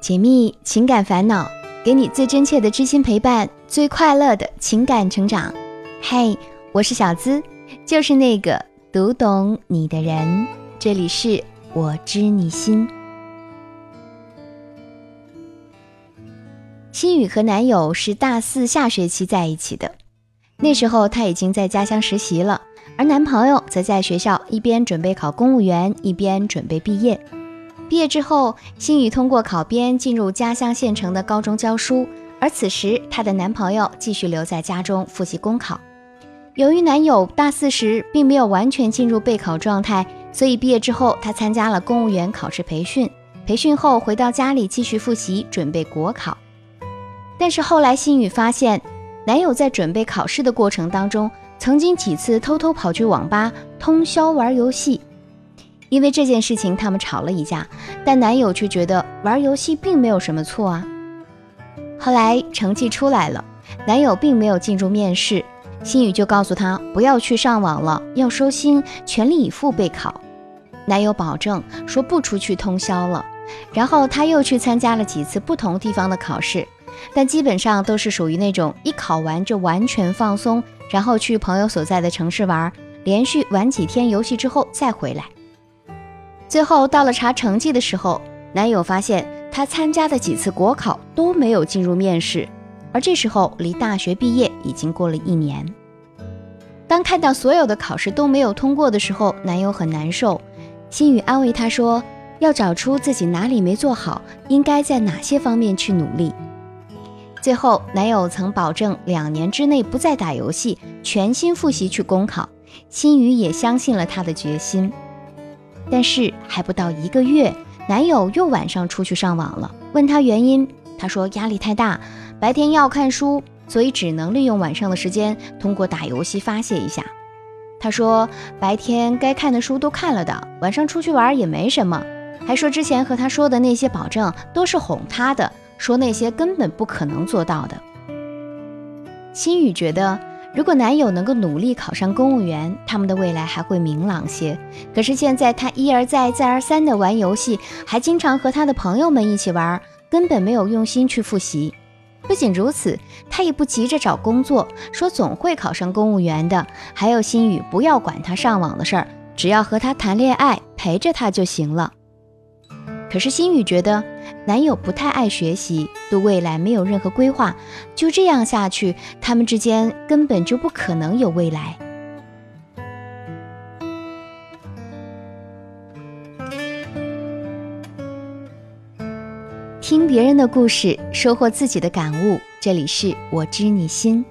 解密情感烦恼，给你最真切的知心陪伴，最快乐的情感成长。嘿，我是小资，就是那个读懂你的人。这里是我知你心。心雨和男友是大四下学期在一起的，那时候她已经在家乡实习了，而男朋友则在学校一边准备考公务员，一边准备毕业。毕业之后，心雨通过考编进入家乡县城的高中教书，而此时她的男朋友继续留在家中复习公考。由于男友大四时并没有完全进入备考状态，所以毕业之后她参加了公务员考试培训，培训后回到家里继续复习准备国考。但是后来心雨发现，男友在准备考试的过程当中，曾经几次偷偷跑去网吧通宵玩游戏。因为这件事情，他们吵了一架，但男友却觉得玩游戏并没有什么错啊。后来成绩出来了，男友并没有进入面试，心雨就告诉他不要去上网了，要收心，全力以赴备考。男友保证说不出去通宵了，然后他又去参加了几次不同地方的考试，但基本上都是属于那种一考完就完全放松，然后去朋友所在的城市玩，连续玩几天游戏之后再回来。最后到了查成绩的时候，男友发现他参加的几次国考都没有进入面试，而这时候离大学毕业已经过了一年。当看到所有的考试都没有通过的时候，男友很难受。心雨安慰他说：“要找出自己哪里没做好，应该在哪些方面去努力。”最后，男友曾保证两年之内不再打游戏，全心复习去公考。心雨也相信了他的决心。但是还不到一个月，男友又晚上出去上网了。问他原因，他说压力太大，白天要看书，所以只能利用晚上的时间通过打游戏发泄一下。他说白天该看的书都看了的，晚上出去玩也没什么。还说之前和他说的那些保证都是哄他的，说那些根本不可能做到的。心雨觉得。如果男友能够努力考上公务员，他们的未来还会明朗些。可是现在他一而再、再而三的玩游戏，还经常和他的朋友们一起玩，根本没有用心去复习。不仅如此，他也不急着找工作，说总会考上公务员的。还有心雨，不要管他上网的事儿，只要和他谈恋爱，陪着他就行了。可是心雨觉得男友不太爱学习，对未来没有任何规划，就这样下去，他们之间根本就不可能有未来。听别人的故事，收获自己的感悟。这里是我知你心。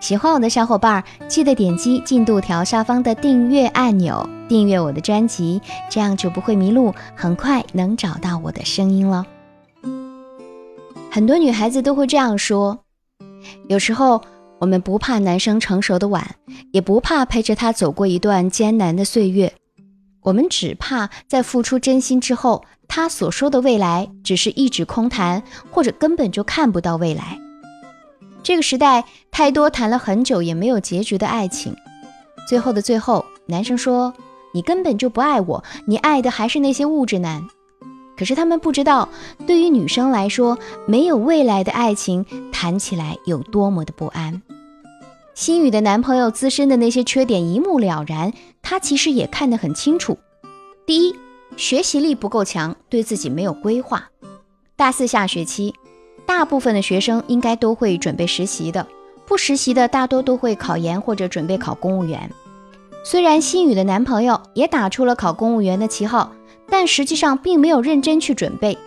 喜欢我的小伙伴，记得点击进度条下方的订阅按钮，订阅我的专辑，这样就不会迷路，很快能找到我的声音了。很多女孩子都会这样说：有时候我们不怕男生成熟的晚，也不怕陪着他走过一段艰难的岁月，我们只怕在付出真心之后，他所说的未来只是一纸空谈，或者根本就看不到未来。这个时代太多谈了很久也没有结局的爱情，最后的最后，男生说你根本就不爱我，你爱的还是那些物质男。可是他们不知道，对于女生来说，没有未来的爱情谈起来有多么的不安。心雨的男朋友自身的那些缺点一目了然，他其实也看得很清楚。第一，学习力不够强，对自己没有规划。大四下学期。大部分的学生应该都会准备实习的，不实习的大多都会考研或者准备考公务员。虽然心雨的男朋友也打出了考公务员的旗号，但实际上并没有认真去准备。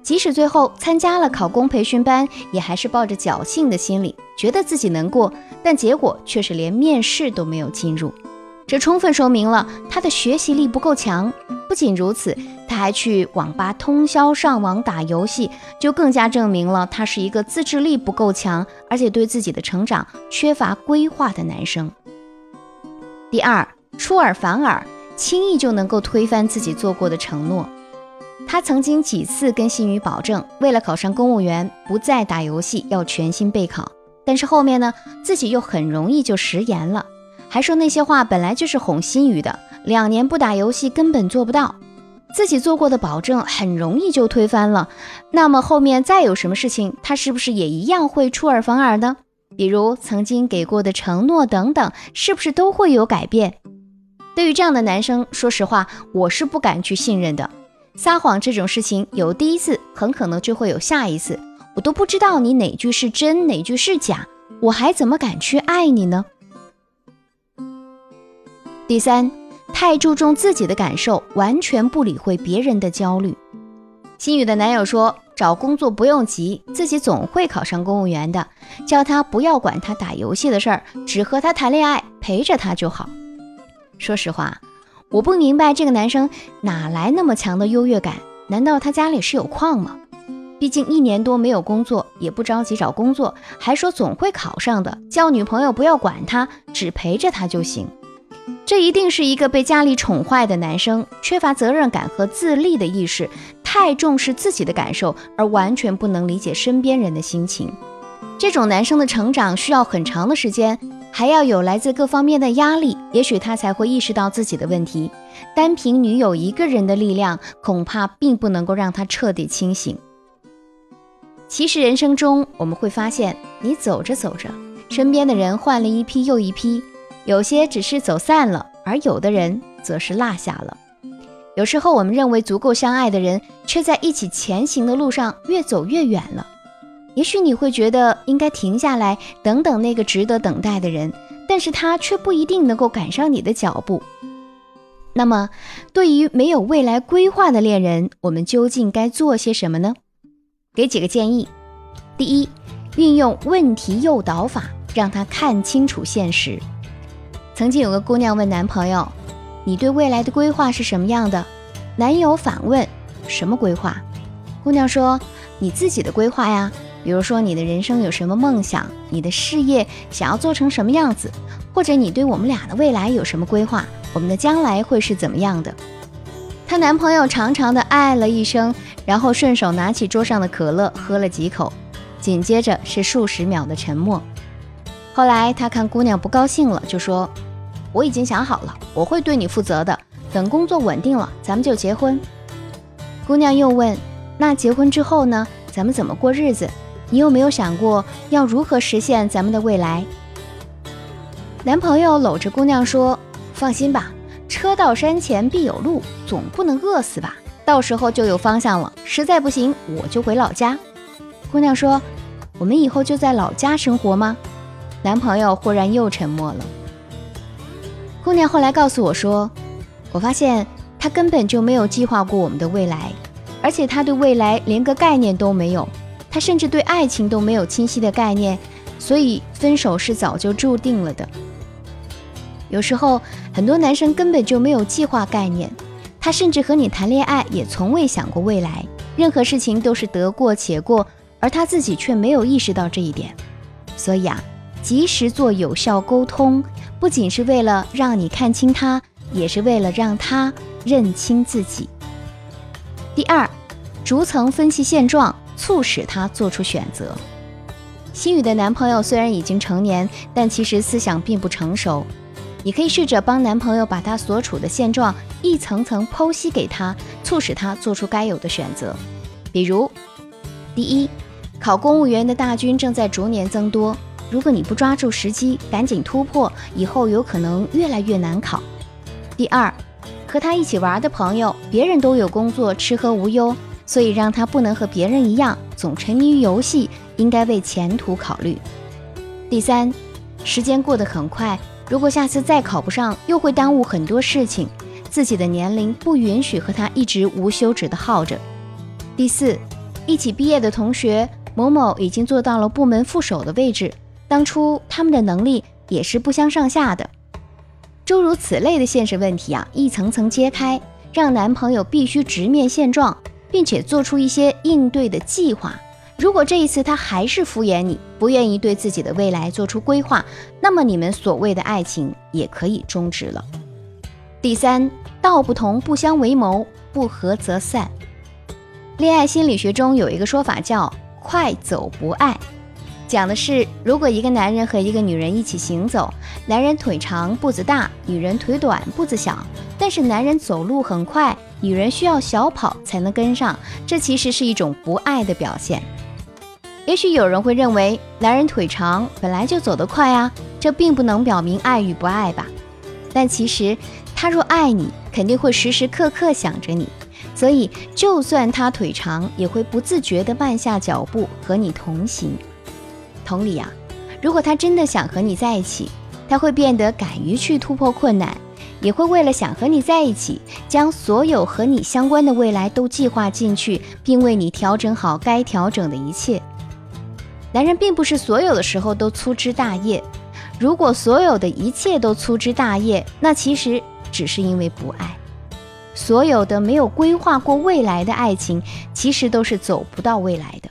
即使最后参加了考公培训班，也还是抱着侥幸的心理，觉得自己能过，但结果却是连面试都没有进入。这充分说明了他的学习力不够强。不仅如此，他还去网吧通宵上网打游戏，就更加证明了他是一个自制力不够强，而且对自己的成长缺乏规划的男生。第二，出尔反尔，轻易就能够推翻自己做过的承诺。他曾经几次跟心雨保证，为了考上公务员，不再打游戏，要全心备考。但是后面呢，自己又很容易就食言了。还说那些话本来就是哄心雨的，两年不打游戏根本做不到。自己做过的保证很容易就推翻了，那么后面再有什么事情，他是不是也一样会出尔反尔呢？比如曾经给过的承诺等等，是不是都会有改变？对于这样的男生，说实话，我是不敢去信任的。撒谎这种事情，有第一次，很可能就会有下一次，我都不知道你哪句是真，哪句是假，我还怎么敢去爱你呢？第三，太注重自己的感受，完全不理会别人的焦虑。心雨的男友说。找工作不用急，自己总会考上公务员的。叫他不要管他打游戏的事儿，只和他谈恋爱，陪着他就好。说实话，我不明白这个男生哪来那么强的优越感？难道他家里是有矿吗？毕竟一年多没有工作，也不着急找工作，还说总会考上的。叫女朋友不要管他，只陪着他就行。这一定是一个被家里宠坏的男生，缺乏责任感和自立的意识，太重视自己的感受，而完全不能理解身边人的心情。这种男生的成长需要很长的时间，还要有来自各方面的压力，也许他才会意识到自己的问题。单凭女友一个人的力量，恐怕并不能够让他彻底清醒。其实人生中，我们会发现，你走着走着，身边的人换了一批又一批。有些只是走散了，而有的人则是落下了。有时候，我们认为足够相爱的人，却在一起前行的路上越走越远了。也许你会觉得应该停下来，等等那个值得等待的人，但是他却不一定能够赶上你的脚步。那么，对于没有未来规划的恋人，我们究竟该做些什么呢？给几个建议：第一，运用问题诱导法，让他看清楚现实。曾经有个姑娘问男朋友：“你对未来的规划是什么样的？”男友反问：“什么规划？”姑娘说：“你自己的规划呀，比如说你的人生有什么梦想，你的事业想要做成什么样子，或者你对我们俩的未来有什么规划，我们的将来会是怎么样的？”她男朋友长长的哎了一声，然后顺手拿起桌上的可乐喝了几口，紧接着是数十秒的沉默。后来他看姑娘不高兴了，就说：“我已经想好了，我会对你负责的。等工作稳定了，咱们就结婚。”姑娘又问：“那结婚之后呢？咱们怎么过日子？你有没有想过要如何实现咱们的未来？”男朋友搂着姑娘说：“放心吧，车到山前必有路，总不能饿死吧？到时候就有方向了。实在不行，我就回老家。”姑娘说：“我们以后就在老家生活吗？”男朋友忽然又沉默了。姑娘后来告诉我说：“我发现他根本就没有计划过我们的未来，而且他对未来连个概念都没有，他甚至对爱情都没有清晰的概念，所以分手是早就注定了的。有时候很多男生根本就没有计划概念，他甚至和你谈恋爱也从未想过未来，任何事情都是得过且过，而他自己却没有意识到这一点，所以啊。”及时做有效沟通，不仅是为了让你看清他，也是为了让他认清自己。第二，逐层分析现状，促使他做出选择。心雨的男朋友虽然已经成年，但其实思想并不成熟。你可以试着帮男朋友把他所处的现状一层层剖析给他，促使他做出该有的选择。比如，第一，考公务员的大军正在逐年增多。如果你不抓住时机，赶紧突破，以后有可能越来越难考。第二，和他一起玩的朋友，别人都有工作，吃喝无忧，所以让他不能和别人一样总沉迷于游戏，应该为前途考虑。第三，时间过得很快，如果下次再考不上，又会耽误很多事情，自己的年龄不允许和他一直无休止的耗着。第四，一起毕业的同学某某已经做到了部门副手的位置。当初他们的能力也是不相上下的，诸如此类的现实问题啊，一层层揭开，让男朋友必须直面现状，并且做出一些应对的计划。如果这一次他还是敷衍你，不愿意对自己的未来做出规划，那么你们所谓的爱情也可以终止了。第三，道不同不相为谋，不合则散。恋爱心理学中有一个说法叫“快走不爱”。讲的是，如果一个男人和一个女人一起行走，男人腿长步子大，女人腿短步子小，但是男人走路很快，女人需要小跑才能跟上，这其实是一种不爱的表现。也许有人会认为，男人腿长本来就走得快啊，这并不能表明爱与不爱吧？但其实，他若爱你，肯定会时时刻刻想着你，所以就算他腿长，也会不自觉地慢下脚步和你同行。同理啊，如果他真的想和你在一起，他会变得敢于去突破困难，也会为了想和你在一起，将所有和你相关的未来都计划进去，并为你调整好该调整的一切。男人并不是所有的时候都粗枝大叶，如果所有的一切都粗枝大叶，那其实只是因为不爱。所有的没有规划过未来的爱情，其实都是走不到未来的。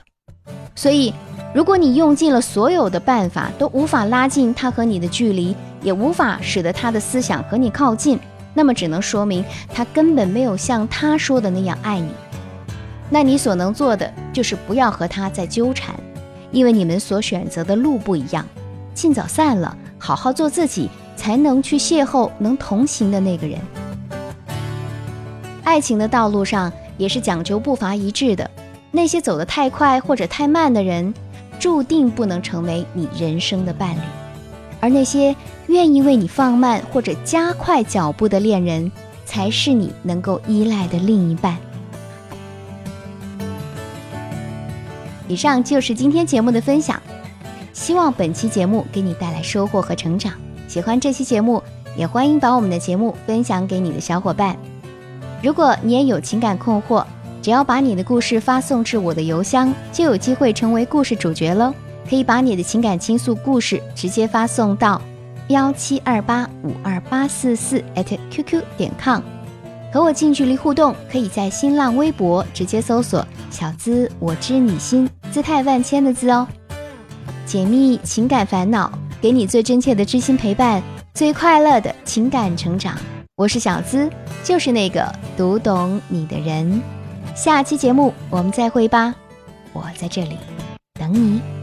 所以，如果你用尽了所有的办法，都无法拉近他和你的距离，也无法使得他的思想和你靠近，那么只能说明他根本没有像他说的那样爱你。那你所能做的，就是不要和他再纠缠。因为你们所选择的路不一样，尽早散了，好好做自己，才能去邂逅能同行的那个人。爱情的道路上也是讲究步伐一致的，那些走得太快或者太慢的人，注定不能成为你人生的伴侣；而那些愿意为你放慢或者加快脚步的恋人，才是你能够依赖的另一半。以上就是今天节目的分享，希望本期节目给你带来收获和成长。喜欢这期节目，也欢迎把我们的节目分享给你的小伙伴。如果你也有情感困惑，只要把你的故事发送至我的邮箱，就有机会成为故事主角喽。可以把你的情感倾诉故事直接发送到幺七二八五二八四四 @QQ 点 com。和我近距离互动，可以在新浪微博直接搜索“小资我知你心”，姿态万千的“资”哦。解密情感烦恼，给你最真切的知心陪伴，最快乐的情感成长。我是小资，就是那个读懂你的人。下期节目我们再会吧，我在这里等你。